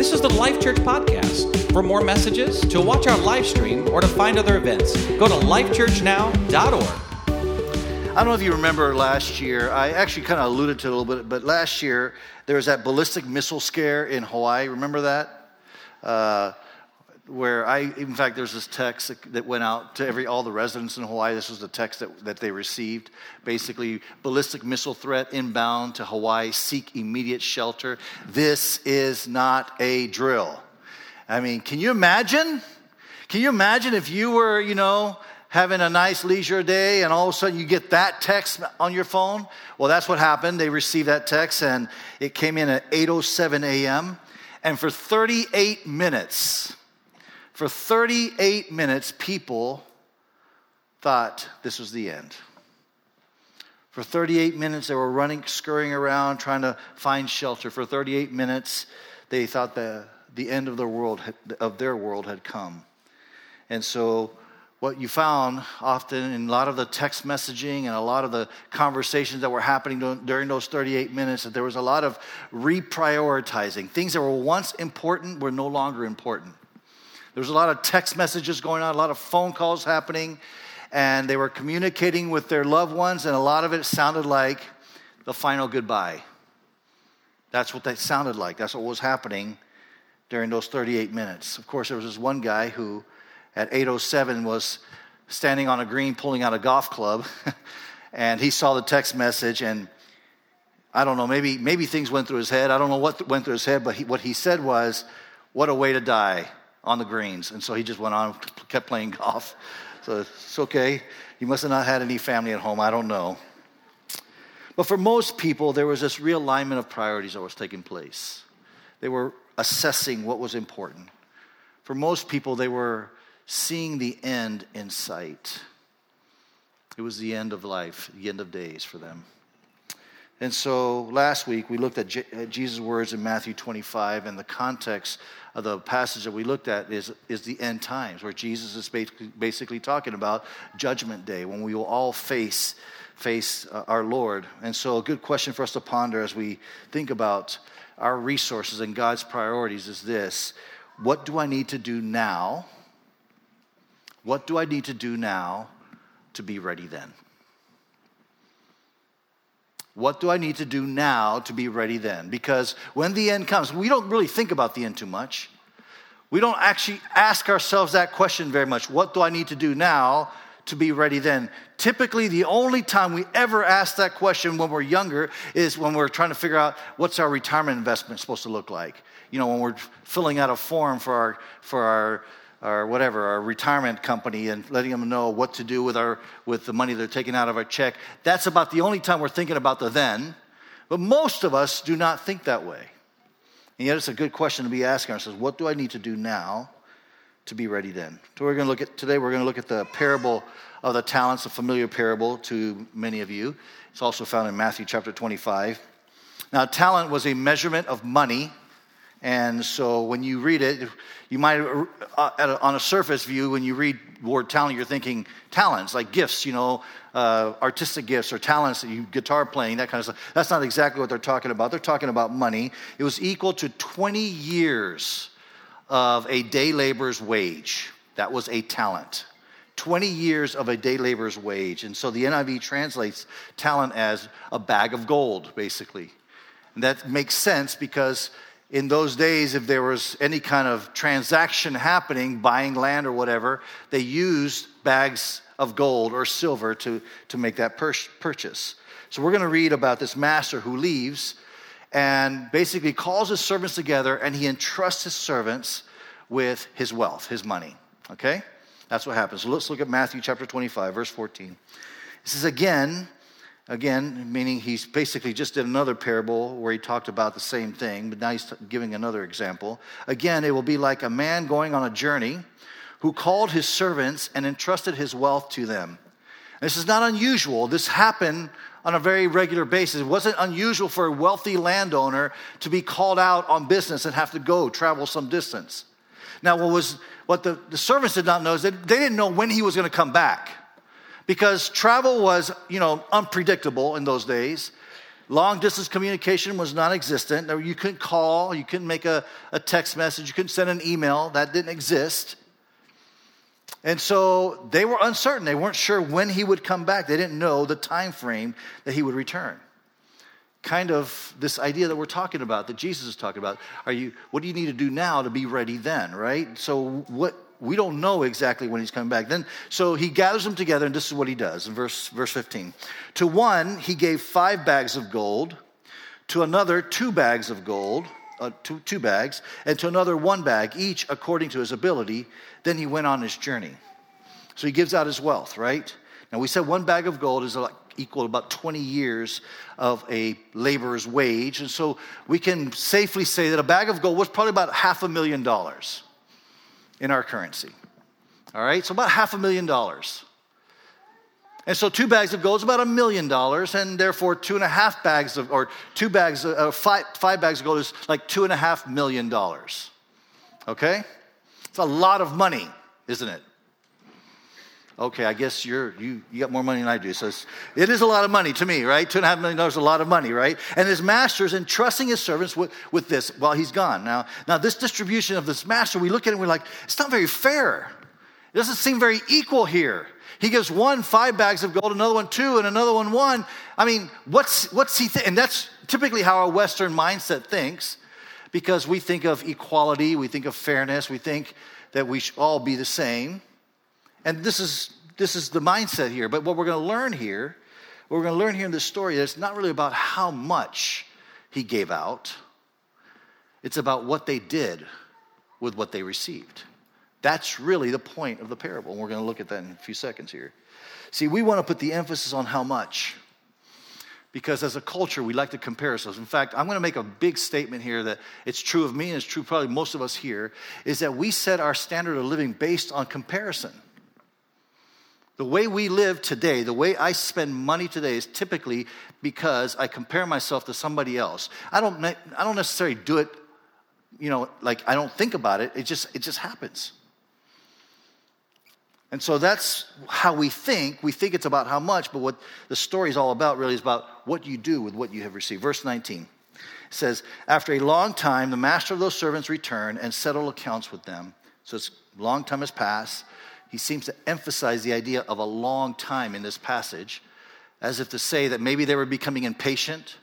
This is the Life Church Podcast. For more messages, to watch our live stream, or to find other events, go to lifechurchnow.org. I don't know if you remember last year, I actually kind of alluded to it a little bit, but last year there was that ballistic missile scare in Hawaii. Remember that? Uh, where I, in fact, there's this text that, went out to every all the residents in Hawaii. This was the text that, that they received. Basically, ballistic missile threat inbound to Hawaii. Seek immediate shelter. This is not a drill. I mean, can you imagine? Can you imagine if you were, you know, having a nice leisure day and all of a sudden you get that text on your phone? Well, that's what happened. They received that text and it came in at 8:07 a.m. and for 38 minutes for 38 minutes, people thought this was the end. For 38 minutes, they were running, scurrying around, trying to find shelter. For 38 minutes, they thought the, the end of their world of their world had come. And so, what you found often in a lot of the text messaging and a lot of the conversations that were happening during those 38 minutes, that there was a lot of reprioritizing. Things that were once important were no longer important. There was a lot of text messages going on, a lot of phone calls happening, and they were communicating with their loved ones, and a lot of it sounded like the final goodbye. That's what that sounded like. That's what was happening during those 38 minutes. Of course, there was this one guy who at 8:07 was standing on a green pulling out a golf club, and he saw the text message and I don't know, maybe maybe things went through his head. I don't know what went through his head, but he, what he said was, "What a way to die." On the greens. And so he just went on, kept playing golf. So it's okay. He must have not had any family at home. I don't know. But for most people, there was this realignment of priorities that was taking place. They were assessing what was important. For most people, they were seeing the end in sight. It was the end of life, the end of days for them. And so last week we looked at, J- at Jesus' words in Matthew 25, and the context of the passage that we looked at is, is the end times, where Jesus is basically, talking about Judgment Day, when we will all face, face uh, our Lord. And so, a good question for us to ponder as we think about our resources and God's priorities is this What do I need to do now? What do I need to do now to be ready then? What do I need to do now to be ready then? Because when the end comes, we don't really think about the end too much. We don't actually ask ourselves that question very much. What do I need to do now to be ready then? Typically, the only time we ever ask that question when we're younger is when we're trying to figure out what's our retirement investment supposed to look like. You know, when we're filling out a form for our, for our or whatever, our retirement company and letting them know what to do with, our, with the money they're taking out of our check. That's about the only time we're thinking about the then. But most of us do not think that way. And yet it's a good question to be asking ourselves what do I need to do now to be ready then? So we're going to look at today we're going to look at the parable of the talents, a familiar parable to many of you. It's also found in Matthew chapter 25. Now, talent was a measurement of money and so when you read it, you might, uh, on a surface view, when you read word talent, you're thinking talents, like gifts, you know, uh, artistic gifts or talents, that you, guitar playing, that kind of stuff. That's not exactly what they're talking about. They're talking about money. It was equal to 20 years of a day laborer's wage. That was a talent. 20 years of a day laborer's wage. And so the NIV translates talent as a bag of gold, basically. And that makes sense because in those days, if there was any kind of transaction happening, buying land or whatever, they used bags of gold or silver to, to make that pur- purchase. So we're going to read about this master who leaves and basically calls his servants together and he entrusts his servants with his wealth, his money. Okay? That's what happens. So let's look at Matthew chapter 25, verse 14. It says, Again, Again, meaning he's basically just did another parable where he talked about the same thing, but now he's giving another example. Again, it will be like a man going on a journey who called his servants and entrusted his wealth to them. This is not unusual. This happened on a very regular basis. It wasn't unusual for a wealthy landowner to be called out on business and have to go travel some distance. Now, what was what the, the servants did not know is that they didn't know when he was going to come back because travel was, you know, unpredictable in those days. long distance communication was non existent. You couldn't call, you couldn't make a, a text message, you couldn't send an email. That didn't exist. And so they were uncertain. They weren't sure when he would come back. They didn't know the time frame that he would return. Kind of this idea that we're talking about, that Jesus is talking about. Are you what do you need to do now to be ready then, right? So what we don't know exactly when he's coming back. Then so he gathers them together, and this is what he does in verse, verse 15. To one he gave five bags of gold, to another two bags of gold, uh, two, two bags, and to another one bag, each according to his ability then he went on his journey. So he gives out his wealth, right? Now we said one bag of gold is like equal about 20 years of a laborer's wage. And so we can safely say that a bag of gold was probably about half a million dollars in our currency. All right, so about half a million dollars. And so two bags of gold is about a million dollars, and therefore two and a half bags of, or two bags, of, uh, five, five bags of gold is like two and a half million dollars. Okay? It's a lot of money, isn't it? Okay, I guess you're, you, you got more money than I do. So it is a lot of money to me, right? Two and a half million dollars is a lot of money, right? And his master is entrusting his servants with, with this while he's gone. Now, now, this distribution of this master, we look at it and we're like, it's not very fair. It doesn't seem very equal here. He gives one five bags of gold, another one two, and another one one. I mean, what's, what's he think? And that's typically how our Western mindset thinks because we think of equality, we think of fairness, we think that we should all be the same. And this is, this is the mindset here. But what we're going to learn here, what we're going to learn here in this story, is it's not really about how much he gave out, it's about what they did with what they received. That's really the point of the parable. And we're going to look at that in a few seconds here. See, we want to put the emphasis on how much because as a culture, we like to compare ourselves. In fact, I'm going to make a big statement here that it's true of me and it's true probably most of us here is that we set our standard of living based on comparison. The way we live today, the way I spend money today is typically because I compare myself to somebody else. I don't, I don't necessarily do it, you know, like I don't think about it. It just, it just happens. And so that's how we think. We think it's about how much, but what the story is all about really is about what you do with what you have received. Verse 19 says, After a long time, the master of those servants returned and settled accounts with them. So it's long time has passed. He seems to emphasize the idea of a long time in this passage, as if to say that maybe they were becoming impatient.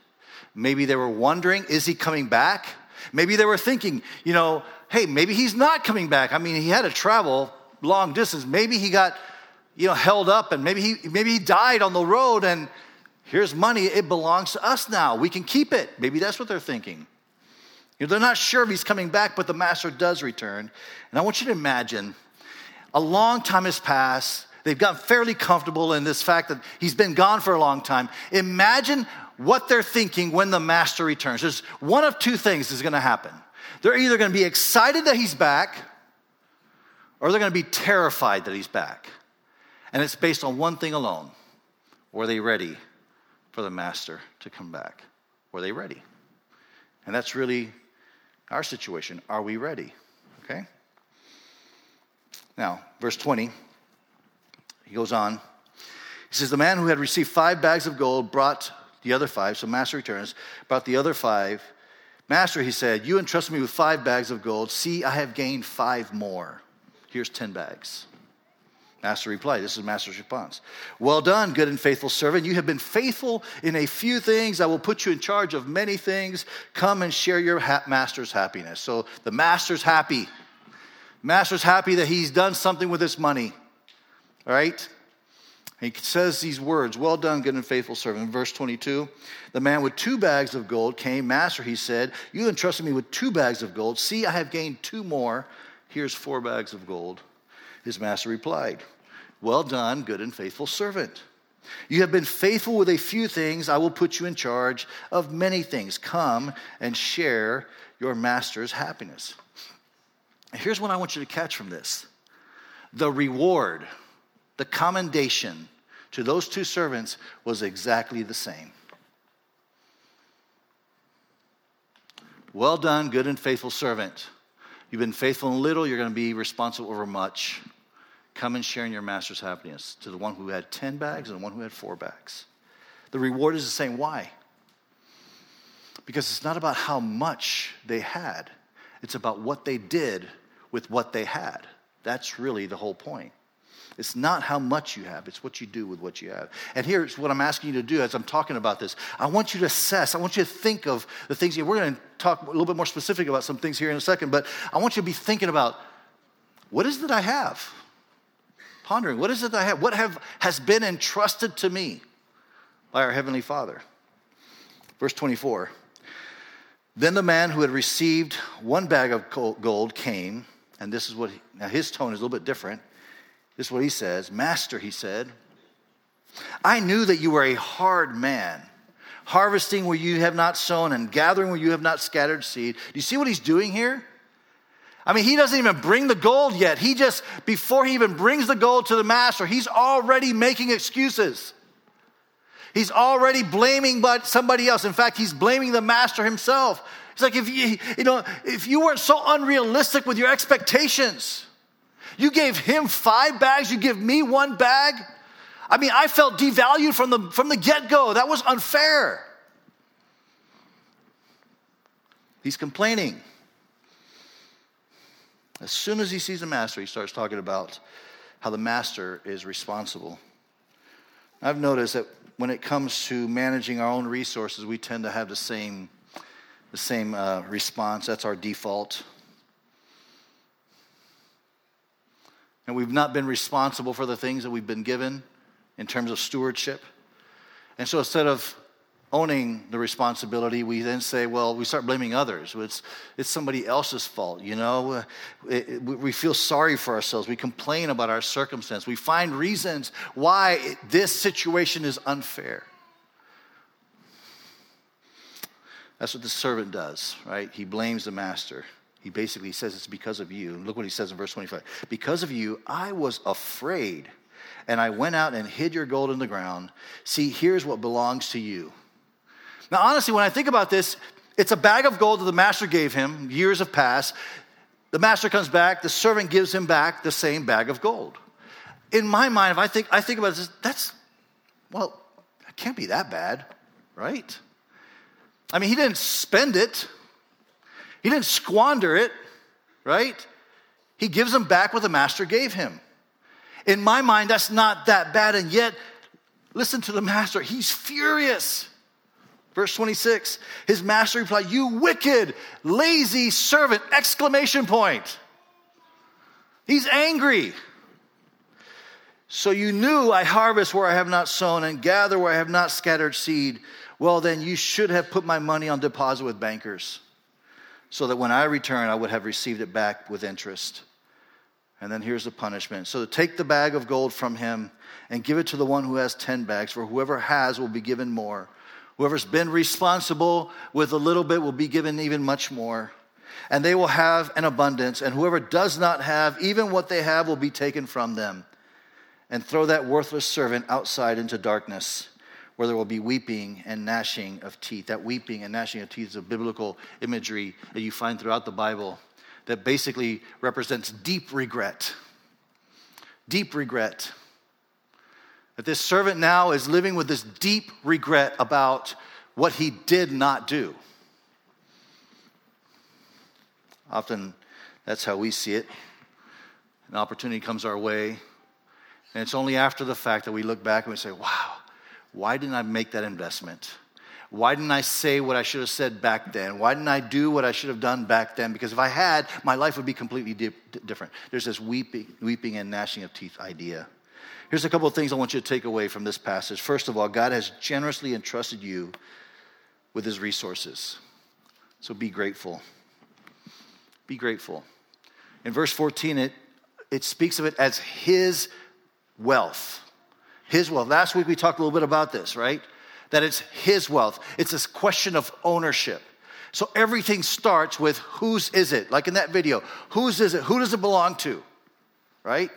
Maybe they were wondering, is he coming back? Maybe they were thinking, you know, hey, maybe he's not coming back. I mean, he had to travel long distance. Maybe he got, you know, held up and maybe he, maybe he died on the road and here's money. It belongs to us now. We can keep it. Maybe that's what they're thinking. You know, they're not sure if he's coming back, but the master does return. And I want you to imagine a long time has passed. They've gotten fairly comfortable in this fact that he's been gone for a long time. Imagine what they're thinking when the master returns. There's one of two things is going to happen. They're either going to be excited that he's back, or they're going to be terrified that he's back. And it's based on one thing alone were they ready for the master to come back? Were they ready? And that's really our situation. Are we ready? Now, verse 20, he goes on. He says, The man who had received five bags of gold brought the other five. So, master returns, brought the other five. Master, he said, You entrusted me with five bags of gold. See, I have gained five more. Here's 10 bags. Master replied, This is Master's response. Well done, good and faithful servant. You have been faithful in a few things. I will put you in charge of many things. Come and share your ha- master's happiness. So the master's happy. Master's happy that he's done something with this money. All right? He says these words, Well done, good and faithful servant. In verse 22, the man with two bags of gold came. Master, he said, You entrusted me with two bags of gold. See, I have gained two more. Here's four bags of gold. His master replied, Well done, good and faithful servant. You have been faithful with a few things. I will put you in charge of many things. Come and share your master's happiness. Here's what I want you to catch from this the reward, the commendation to those two servants was exactly the same. Well done, good and faithful servant. You've been faithful in little, you're going to be responsible over much. Come and share in your master's happiness to the one who had 10 bags and the one who had four bags. The reward is the same. Why? Because it's not about how much they had, it's about what they did with what they had. That's really the whole point. It's not how much you have, it's what you do with what you have. And here's what I'm asking you to do as I'm talking about this. I want you to assess, I want you to think of the things. We're going to talk a little bit more specific about some things here in a second, but I want you to be thinking about what is it that I have? Pondering, what is it that I have? What have, has been entrusted to me by our Heavenly Father? Verse 24. Then the man who had received one bag of gold came, and this is what, he, now his tone is a little bit different. This is what he says Master, he said, I knew that you were a hard man, harvesting where you have not sown and gathering where you have not scattered seed. Do you see what he's doing here? I mean, he doesn't even bring the gold yet. He just, before he even brings the gold to the master, he's already making excuses. He's already blaming but somebody else. In fact, he's blaming the master himself. It's like if you, you know, if you weren't so unrealistic with your expectations, you gave him five bags, you give me one bag. I mean, I felt devalued from the, from the get go. That was unfair. He's complaining. As soon as he sees the master, he starts talking about how the master is responsible. I've noticed that when it comes to managing our own resources, we tend to have the same, the same uh, response. That's our default. and we've not been responsible for the things that we've been given in terms of stewardship. And so instead of owning the responsibility, we then say, well, we start blaming others. It's, it's somebody else's fault, you know? Uh, it, it, we feel sorry for ourselves. We complain about our circumstance. We find reasons why this situation is unfair. That's what the servant does, right? He blames the master. He basically says it's because of you. Look what he says in verse 25. Because of you, I was afraid, and I went out and hid your gold in the ground. See, here's what belongs to you. Now, honestly, when I think about this, it's a bag of gold that the master gave him. Years have passed. The master comes back, the servant gives him back the same bag of gold. In my mind, if I think, I think about this, that's, well, it can't be that bad, right? I mean, he didn't spend it. He didn't squander it, right? He gives him back what the master gave him. In my mind, that's not that bad. And yet, listen to the master. He's furious. Verse 26, his master replied, You wicked, lazy servant! Exclamation point. He's angry. So you knew I harvest where I have not sown and gather where I have not scattered seed. Well, then you should have put my money on deposit with bankers so that when I return, I would have received it back with interest. And then here's the punishment. So take the bag of gold from him and give it to the one who has 10 bags, for whoever has will be given more. Whoever's been responsible with a little bit will be given even much more. And they will have an abundance, and whoever does not have, even what they have will be taken from them. And throw that worthless servant outside into darkness where there will be weeping and gnashing of teeth. That weeping and gnashing of teeth is a biblical imagery that you find throughout the Bible that basically represents deep regret. Deep regret. That this servant now is living with this deep regret about what he did not do. Often that's how we see it. An opportunity comes our way, and it's only after the fact that we look back and we say, wow, why didn't I make that investment? Why didn't I say what I should have said back then? Why didn't I do what I should have done back then? Because if I had, my life would be completely di- different. There's this weeping, weeping and gnashing of teeth idea. Here's a couple of things I want you to take away from this passage. First of all, God has generously entrusted you with his resources. So be grateful. Be grateful. In verse 14, it, it speaks of it as his wealth. His wealth. Last week we talked a little bit about this, right? That it's his wealth. It's this question of ownership. So everything starts with whose is it? Like in that video, whose is it? Who does it belong to? Right?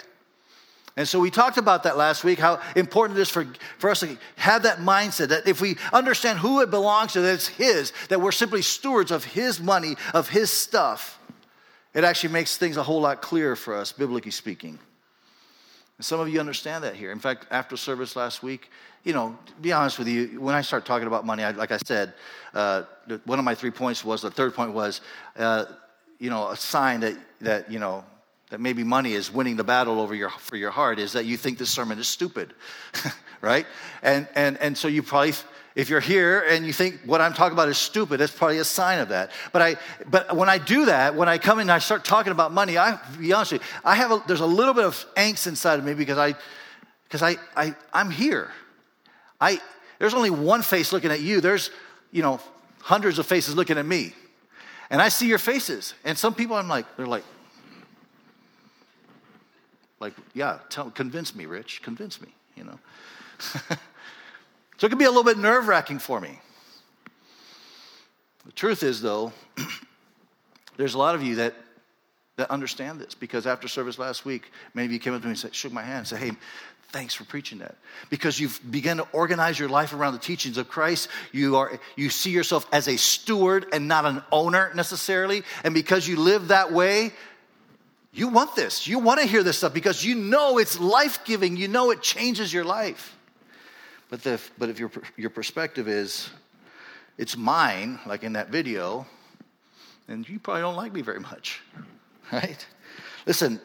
And so we talked about that last week, how important it is for, for us to have that mindset that if we understand who it belongs to, that it's His, that we're simply stewards of His money, of His stuff, it actually makes things a whole lot clearer for us, biblically speaking. some of you understand that here. In fact, after service last week, you know, to be honest with you, when I start talking about money, I, like I said, uh, one of my three points was the third point was, uh, you know, a sign that that you know that maybe money is winning the battle over your for your heart is that you think this sermon is stupid, right? And and and so you probably if you're here and you think what I'm talking about is stupid, that's probably a sign of that. But I, but when I do that, when I come in and I start talking about money, I be honest with you, I have a, there's a little bit of angst inside of me because I, because I, I, I'm here. I, there's only one face looking at you. There's, you know, hundreds of faces looking at me, and I see your faces. And some people, I'm like, they're like, like, yeah, tell, convince me, Rich, convince me, you know. So it can be a little bit nerve wracking for me. The truth is, though, there's a lot of you that, that understand this because after service last week, many of you came up to me and said, shook my hand and said, hey, thanks for preaching that because you've begun to organize your life around the teachings of christ you are you see yourself as a steward and not an owner necessarily and because you live that way you want this you want to hear this stuff because you know it's life-giving you know it changes your life but, the, but if your, your perspective is, it's mine, like in that video, then you probably don't like me very much, right? Listen,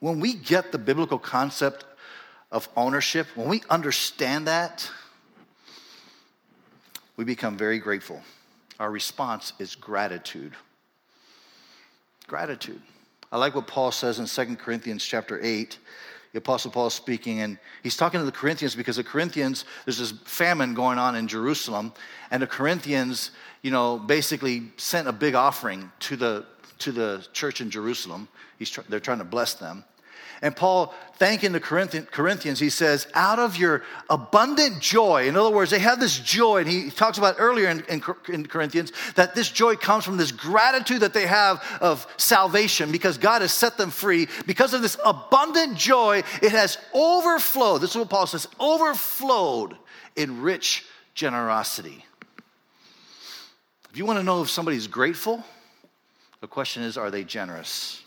when we get the biblical concept of ownership, when we understand that, we become very grateful. Our response is gratitude. Gratitude. I like what Paul says in 2 Corinthians chapter 8 the Apostle Paul is speaking, and he's talking to the Corinthians because the Corinthians, there's this famine going on in Jerusalem, and the Corinthians, you know, basically sent a big offering to the, to the church in Jerusalem. He's tr- they're trying to bless them. And Paul, thanking the Corinthians, he says, out of your abundant joy, in other words, they have this joy, and he talks about earlier in, in, in, Corinthians that this joy comes from this gratitude that they have of salvation because God has set them free. Because of this abundant joy, it has overflowed. This is what Paul says overflowed in rich generosity. If you want to know if somebody's grateful, the question is, are they generous?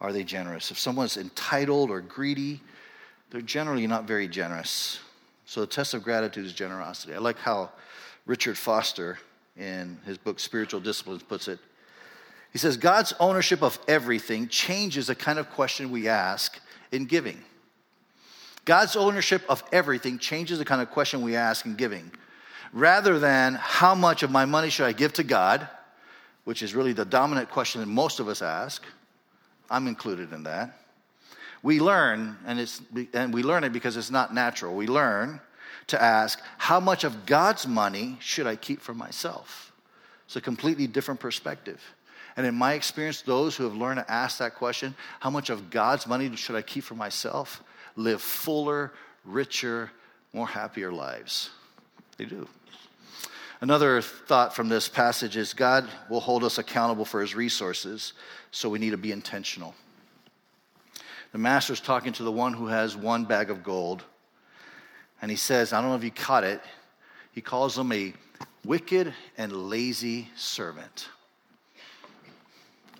Are they generous? If someone's entitled or greedy, they're generally not very generous. So the test of gratitude is generosity. I like how Richard Foster, in his book Spiritual Disciplines, puts it. He says, God's ownership of everything changes the kind of question we ask in giving. God's ownership of everything changes the kind of question we ask in giving. Rather than how much of my money should I give to God, which is really the dominant question that most of us ask, I'm included in that. We learn, and, it's, and we learn it because it's not natural. We learn to ask, how much of God's money should I keep for myself? It's a completely different perspective. And in my experience, those who have learned to ask that question, how much of God's money should I keep for myself, live fuller, richer, more happier lives. They do. Another thought from this passage is God will hold us accountable for his resources, so we need to be intentional. The master's talking to the one who has one bag of gold, and he says, I don't know if you caught it, he calls him a wicked and lazy servant.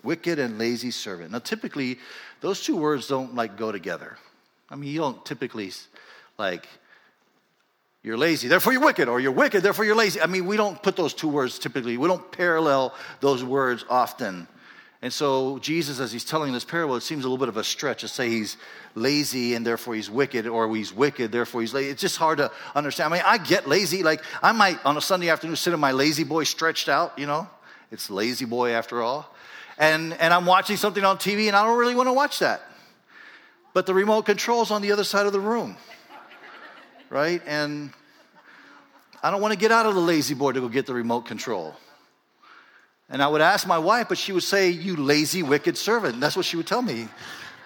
Wicked and lazy servant. Now, typically, those two words don't like go together. I mean, you don't typically like you're lazy, therefore you're wicked, or you're wicked, therefore you're lazy. I mean, we don't put those two words typically, we don't parallel those words often. And so, Jesus, as he's telling this parable, it seems a little bit of a stretch to say he's lazy and therefore he's wicked, or he's wicked, therefore he's lazy. It's just hard to understand. I mean, I get lazy. Like, I might on a Sunday afternoon sit in my La-Z-Boy stretched out, you know? It's La-Z-Boy after all. And, and I'm watching something on TV and I don't really want to watch that. But the remote control's on the other side of the room right? And I don't want to get out of the La-Z-Boy to go get the remote control. And I would ask my wife, but she would say, You lazy, wicked servant. And that's what she would tell me.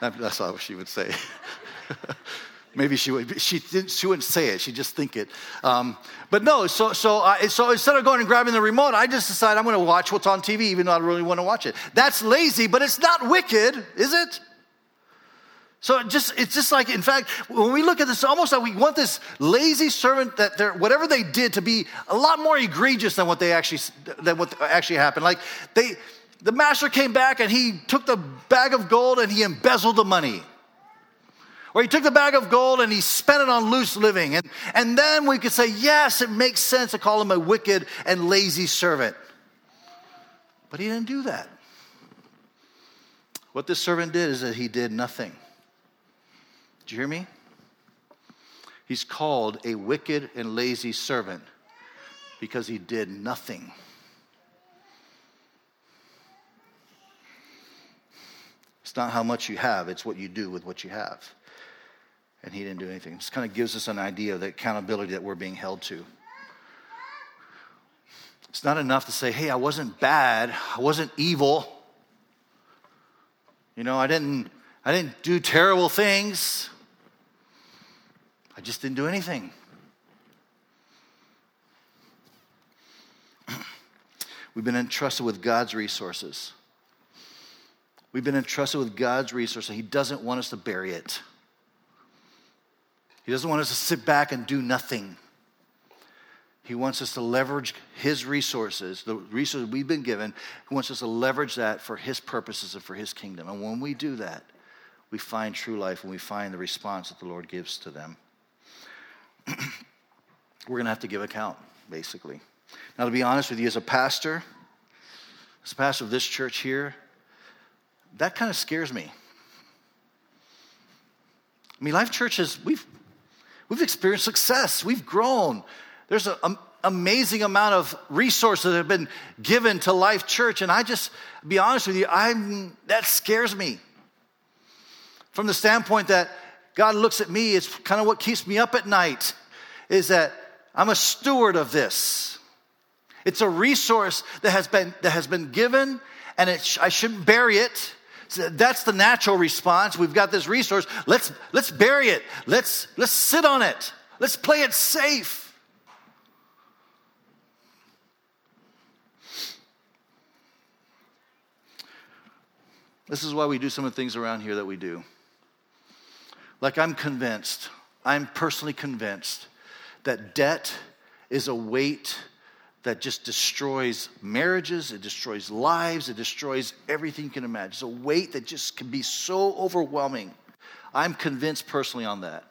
That's what she would say. Maybe she would. She, didn't, she wouldn't say it. She'd just think it. Um, but no. So so I, so instead of going and grabbing the remote, I just decide I'm going to watch what's on TV, even though I really want to watch it. That's lazy, but it's not wicked, is it? So it just it's just like in fact when we look at this, almost like we want this lazy servant that they're, whatever they did to be a lot more egregious than what they actually than what actually happened. Like they the master came back and he took the bag of gold and he embezzled the money. Or he took the bag of gold and he spent it on loose living. And, and then we could say, yes, it makes sense to call him a wicked and lazy servant. But he didn't do that. What this servant did is that he did nothing. Did you hear me? He's called a wicked and lazy servant because he did nothing. It's not how much you have, it's what you do with what you have. And he didn't do anything. This kind of gives us an idea of the accountability that we're being held to. It's not enough to say, hey, I wasn't bad, I wasn't evil. You know, I didn't I didn't do terrible things. I just didn't do anything. We've been entrusted with God's resources. We've been entrusted with God's resources. He doesn't want us to bury it. He doesn't want us to sit back and do nothing. He wants us to leverage His resources, the resources we've been given. He wants us to leverage that for His purposes and for His kingdom. And when we do that, we find true life and we find the response that the Lord gives to them. We're going to have to give account, basically. Now, to be honest with you, as a pastor, as a pastor of this church here, that kind of scares me. I mean, Life Church has, we've, we've experienced success, we've grown. There's an amazing amount of resources that have been given to Life Church, and I just, be honest with you, I'm, that scares me. From the standpoint that God looks at me, it's kind of what keeps me up at night, is that I'm a steward of this. It's a resource that has been, that has been given, and it, I shouldn't bury it. So that's the natural response. We've got this resource. Let's, let's bury it. Let's, let's sit on it. Let's play it safe. This is why we do some of the things around here that we do. Like, I'm convinced, I'm personally convinced that debt is a weight that just destroys marriages, it destroys lives, it destroys everything you can imagine. It's a weight that just can be so overwhelming. I'm convinced personally on that.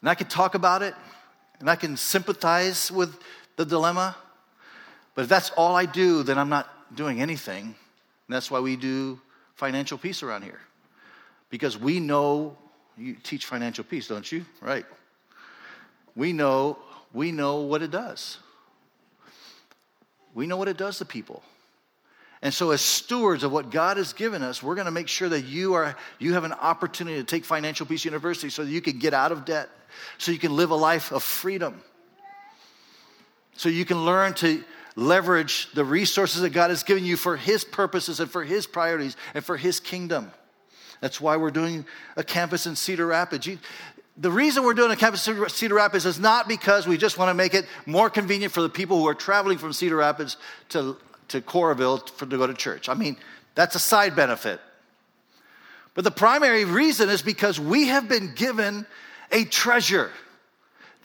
And I can talk about it, and I can sympathize with the dilemma, but if that's all I do, then I'm not doing anything. And that's why we do financial peace around here. Because we know, you teach financial peace, don't you? Right. We know we know what it does. We know what it does to people. And so, as stewards of what God has given us, we're going to make sure that you, are, you have an opportunity to take Financial Peace University so that you can get out of debt, so you can live a life of freedom, so you can learn to leverage the resources that God has given you for His purposes and for His priorities and for His kingdom. That's why we're doing a campus in Cedar Rapids the reason we're doing a campus in Cedar Rapids is not because we just want to make it more convenient for the people who are traveling from Cedar Rapids to, to Coralville for, to go to church. I mean, that's a side benefit. But the primary reason is because we have been given a treasure.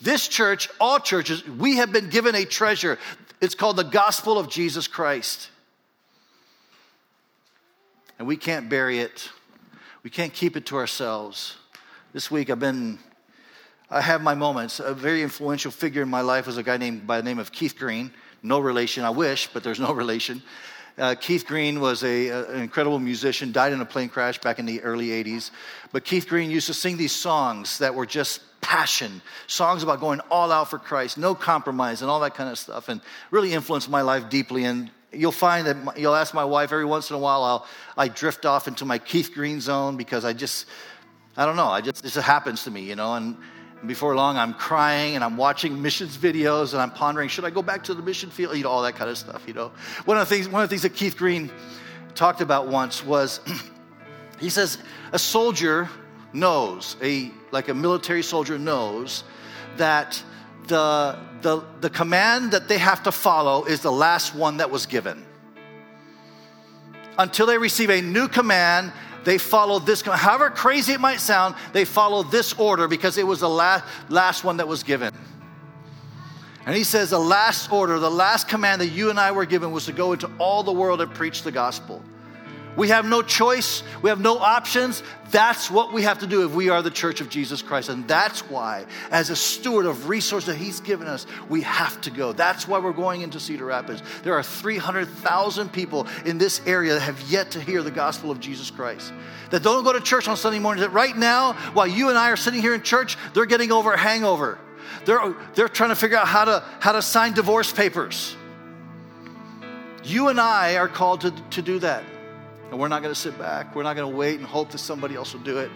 This church, all churches, we have been given a treasure. It's called the gospel of Jesus Christ. And we can't bury it, we can't keep it to ourselves. This week I've been, I have my moments. A very influential figure in my life was a guy named by the name of Keith Green. No relation, I wish, but there's no relation. Uh, Keith Green was a, an incredible musician, died in a plane crash back in the early 80s. But Keith Green used to sing these songs that were just passion, songs about going all out for Christ, no compromise, and all that kind of stuff, and really influenced my life deeply. And you'll find that you'll ask my wife every once in a while, I'll, I drift off into my Keith Green zone because I just, I don't know. I just this happens to me, you know. And before long, I'm crying and I'm watching missions videos and I'm pondering, should I go back to the mission field? You know, all that kind of stuff. You know, one of the things one of the things that Keith Green talked about once was he says a soldier knows a like a military soldier knows that the the the command that they have to follow is the last one that was given until they receive a new command they follow this, command. however crazy it might sound, they follow this order because it was the last, last one that was given. And he says the last order, the last command that you and I were given was to go into all the world and preach the gospel. We have no choice. We have no options. That's what we have to do if we are the church of Jesus Christ. And that's why, as a steward of resources that He's given us, we have to go. That's why we're going into Cedar Rapids. There are 300,000 people in this area that have yet to hear the gospel of Jesus Christ, that don't go to church on Sunday mornings. That right now, while you and I are sitting here in church, they're getting over a hangover. They're, they're trying to figure out how to, how to sign divorce papers. You and I are called to, to do that. And we're not going to sit back. We're not going to wait and hope that somebody else will do it.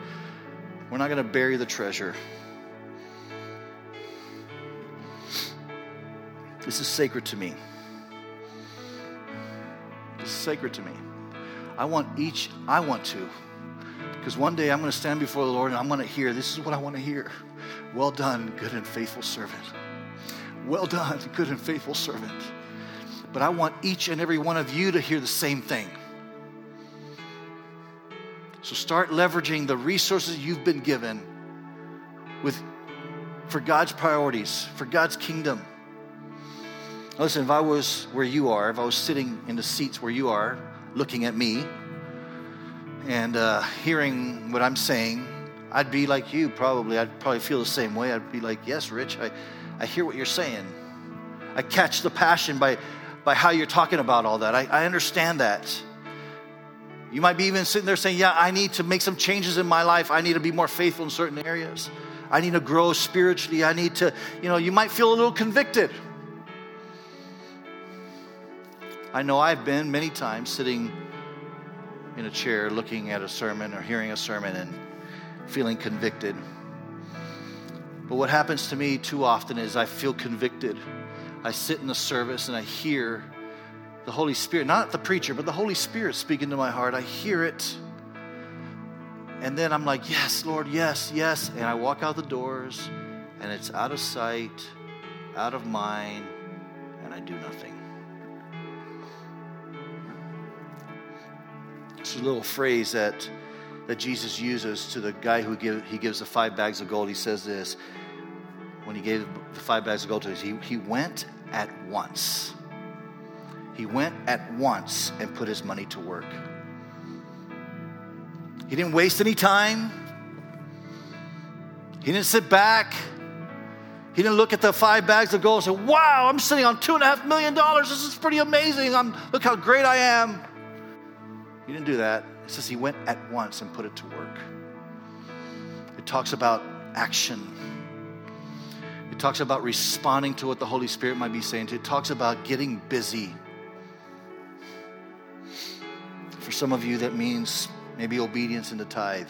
We're not going to bury the treasure. This is sacred to me. This is sacred to me. I want each, I want to. Because one day I'm going to stand before the Lord and I'm going to hear, this is what I want to hear. Well done, good and faithful servant. Well done, good and faithful servant. But I want each and every one of you to hear the same thing. So start leveraging the resources you've been given with for God's priorities, for God's kingdom. Listen, if I was where you are, if I was sitting in the seats where you are, looking at me and uh, hearing what I'm saying, I'd be like you probably. I'd probably feel the same way. I'd be like, yes, Rich, I, I hear what you're saying. I catch the passion by, by how you're talking about all that. I, I understand that. You might be even sitting there saying, Yeah, I need to make some changes in my life. I need to be more faithful in certain areas. I need to grow spiritually. I need to, you know, you might feel a little convicted. I know I've been many times sitting in a chair looking at a sermon or hearing a sermon and feeling convicted. But what happens to me too often is I feel convicted. I sit in the service and I hear the Holy Spirit, not the preacher, but the Holy Spirit speaking to my heart. I hear it. And then I'm like, yes, Lord, yes, yes. And I walk out the doors and it's out of sight, out of mind, and I do nothing. It's a little phrase that, that Jesus uses to the guy who give, he gives the five bags of gold. He says this when he gave the five bags of gold to us, he, he went at once he went at once and put his money to work. He didn't waste any time. He didn't sit back. He didn't look at the five bags of gold and say, Wow, I'm sitting on two and a half million dollars. This is pretty amazing. I'm, look how great I am. He didn't do that. It says he went at once and put it to work. It talks about action. It talks about responding to what the Holy Spirit might be saying to. It talks about getting busy. For some of you, that means maybe obedience in the tithe.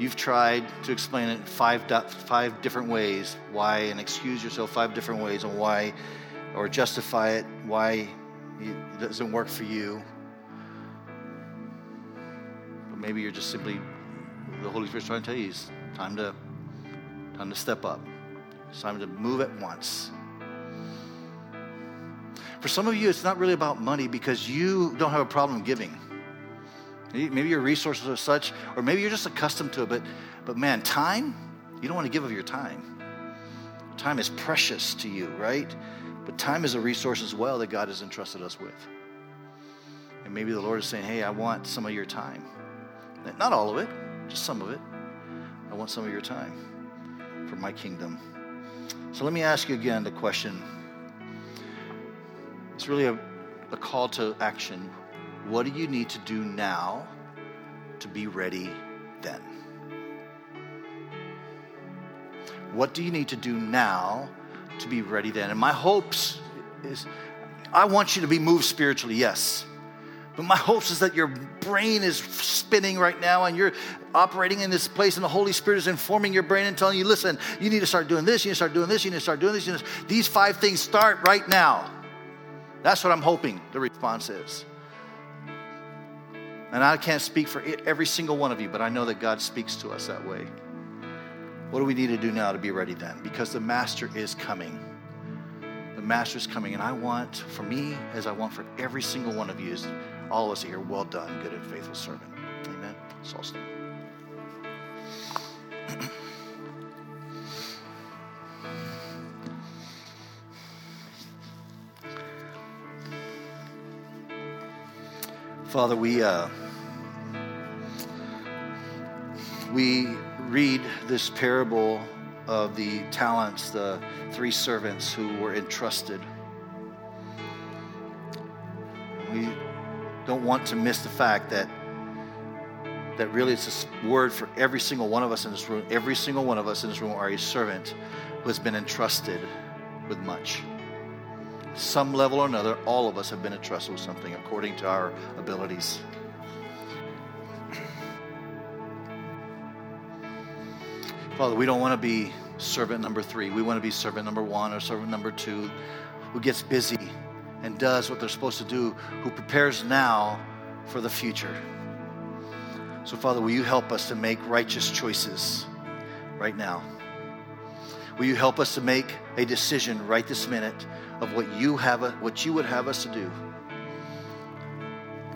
You've tried to explain it five, five different ways why, and excuse yourself five different ways on why, or justify it, why it doesn't work for you. But maybe you're just simply, the Holy Spirit's trying to tell you, it's time to, time to step up. It's time to move at once. For some of you, it's not really about money because you don't have a problem giving. Maybe your resources are such, or maybe you're just accustomed to it, but, but man, time, you don't want to give of your time. Time is precious to you, right? But time is a resource as well that God has entrusted us with. And maybe the Lord is saying, hey, I want some of your time. Not all of it, just some of it. I want some of your time for my kingdom. So let me ask you again the question it's really a, a call to action. What do you need to do now to be ready then? What do you need to do now to be ready then? And my hopes is I want you to be moved spiritually, yes. But my hopes is that your brain is spinning right now and you're operating in this place and the Holy Spirit is informing your brain and telling you, listen, you need to start doing this, you need to start doing this, you need to start doing this. Need to... These five things start right now. That's what I'm hoping the response is. And I can't speak for every single one of you, but I know that God speaks to us that way. What do we need to do now to be ready then? Because the Master is coming. The Master is coming. And I want, for me, as I want for every single one of you, all of us here, well done, good and faithful servant. Amen. So Father, we uh, we read this parable of the talents, the three servants who were entrusted. We don't want to miss the fact that that really it's a word for every single one of us in this room. Every single one of us in this room are a servant who has been entrusted with much. Some level or another, all of us have been entrusted with something according to our abilities. Father, we don't want to be servant number three. We want to be servant number one or servant number two who gets busy and does what they're supposed to do, who prepares now for the future. So, Father, will you help us to make righteous choices right now? Will you help us to make a decision right this minute of what you have, what you would have us to do?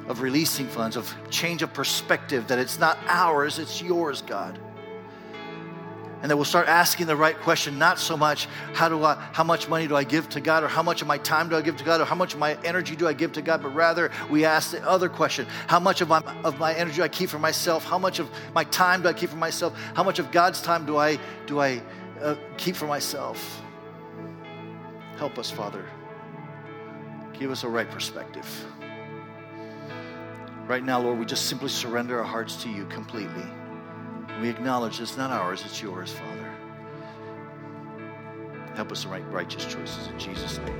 Of releasing funds, of change of perspective, that it's not ours, it's yours, God. And that we'll start asking the right question not so much how do i how much money do i give to god or how much of my time do i give to god or how much of my energy do i give to god but rather we ask the other question how much of my of my energy do i keep for myself? How much of my time do i keep for myself? How much of god's time do i do i uh, keep for myself help us father give us a right perspective right now lord we just simply surrender our hearts to you completely we acknowledge it's not ours, it's yours, Father. Help us to make righteous choices in Jesus' name.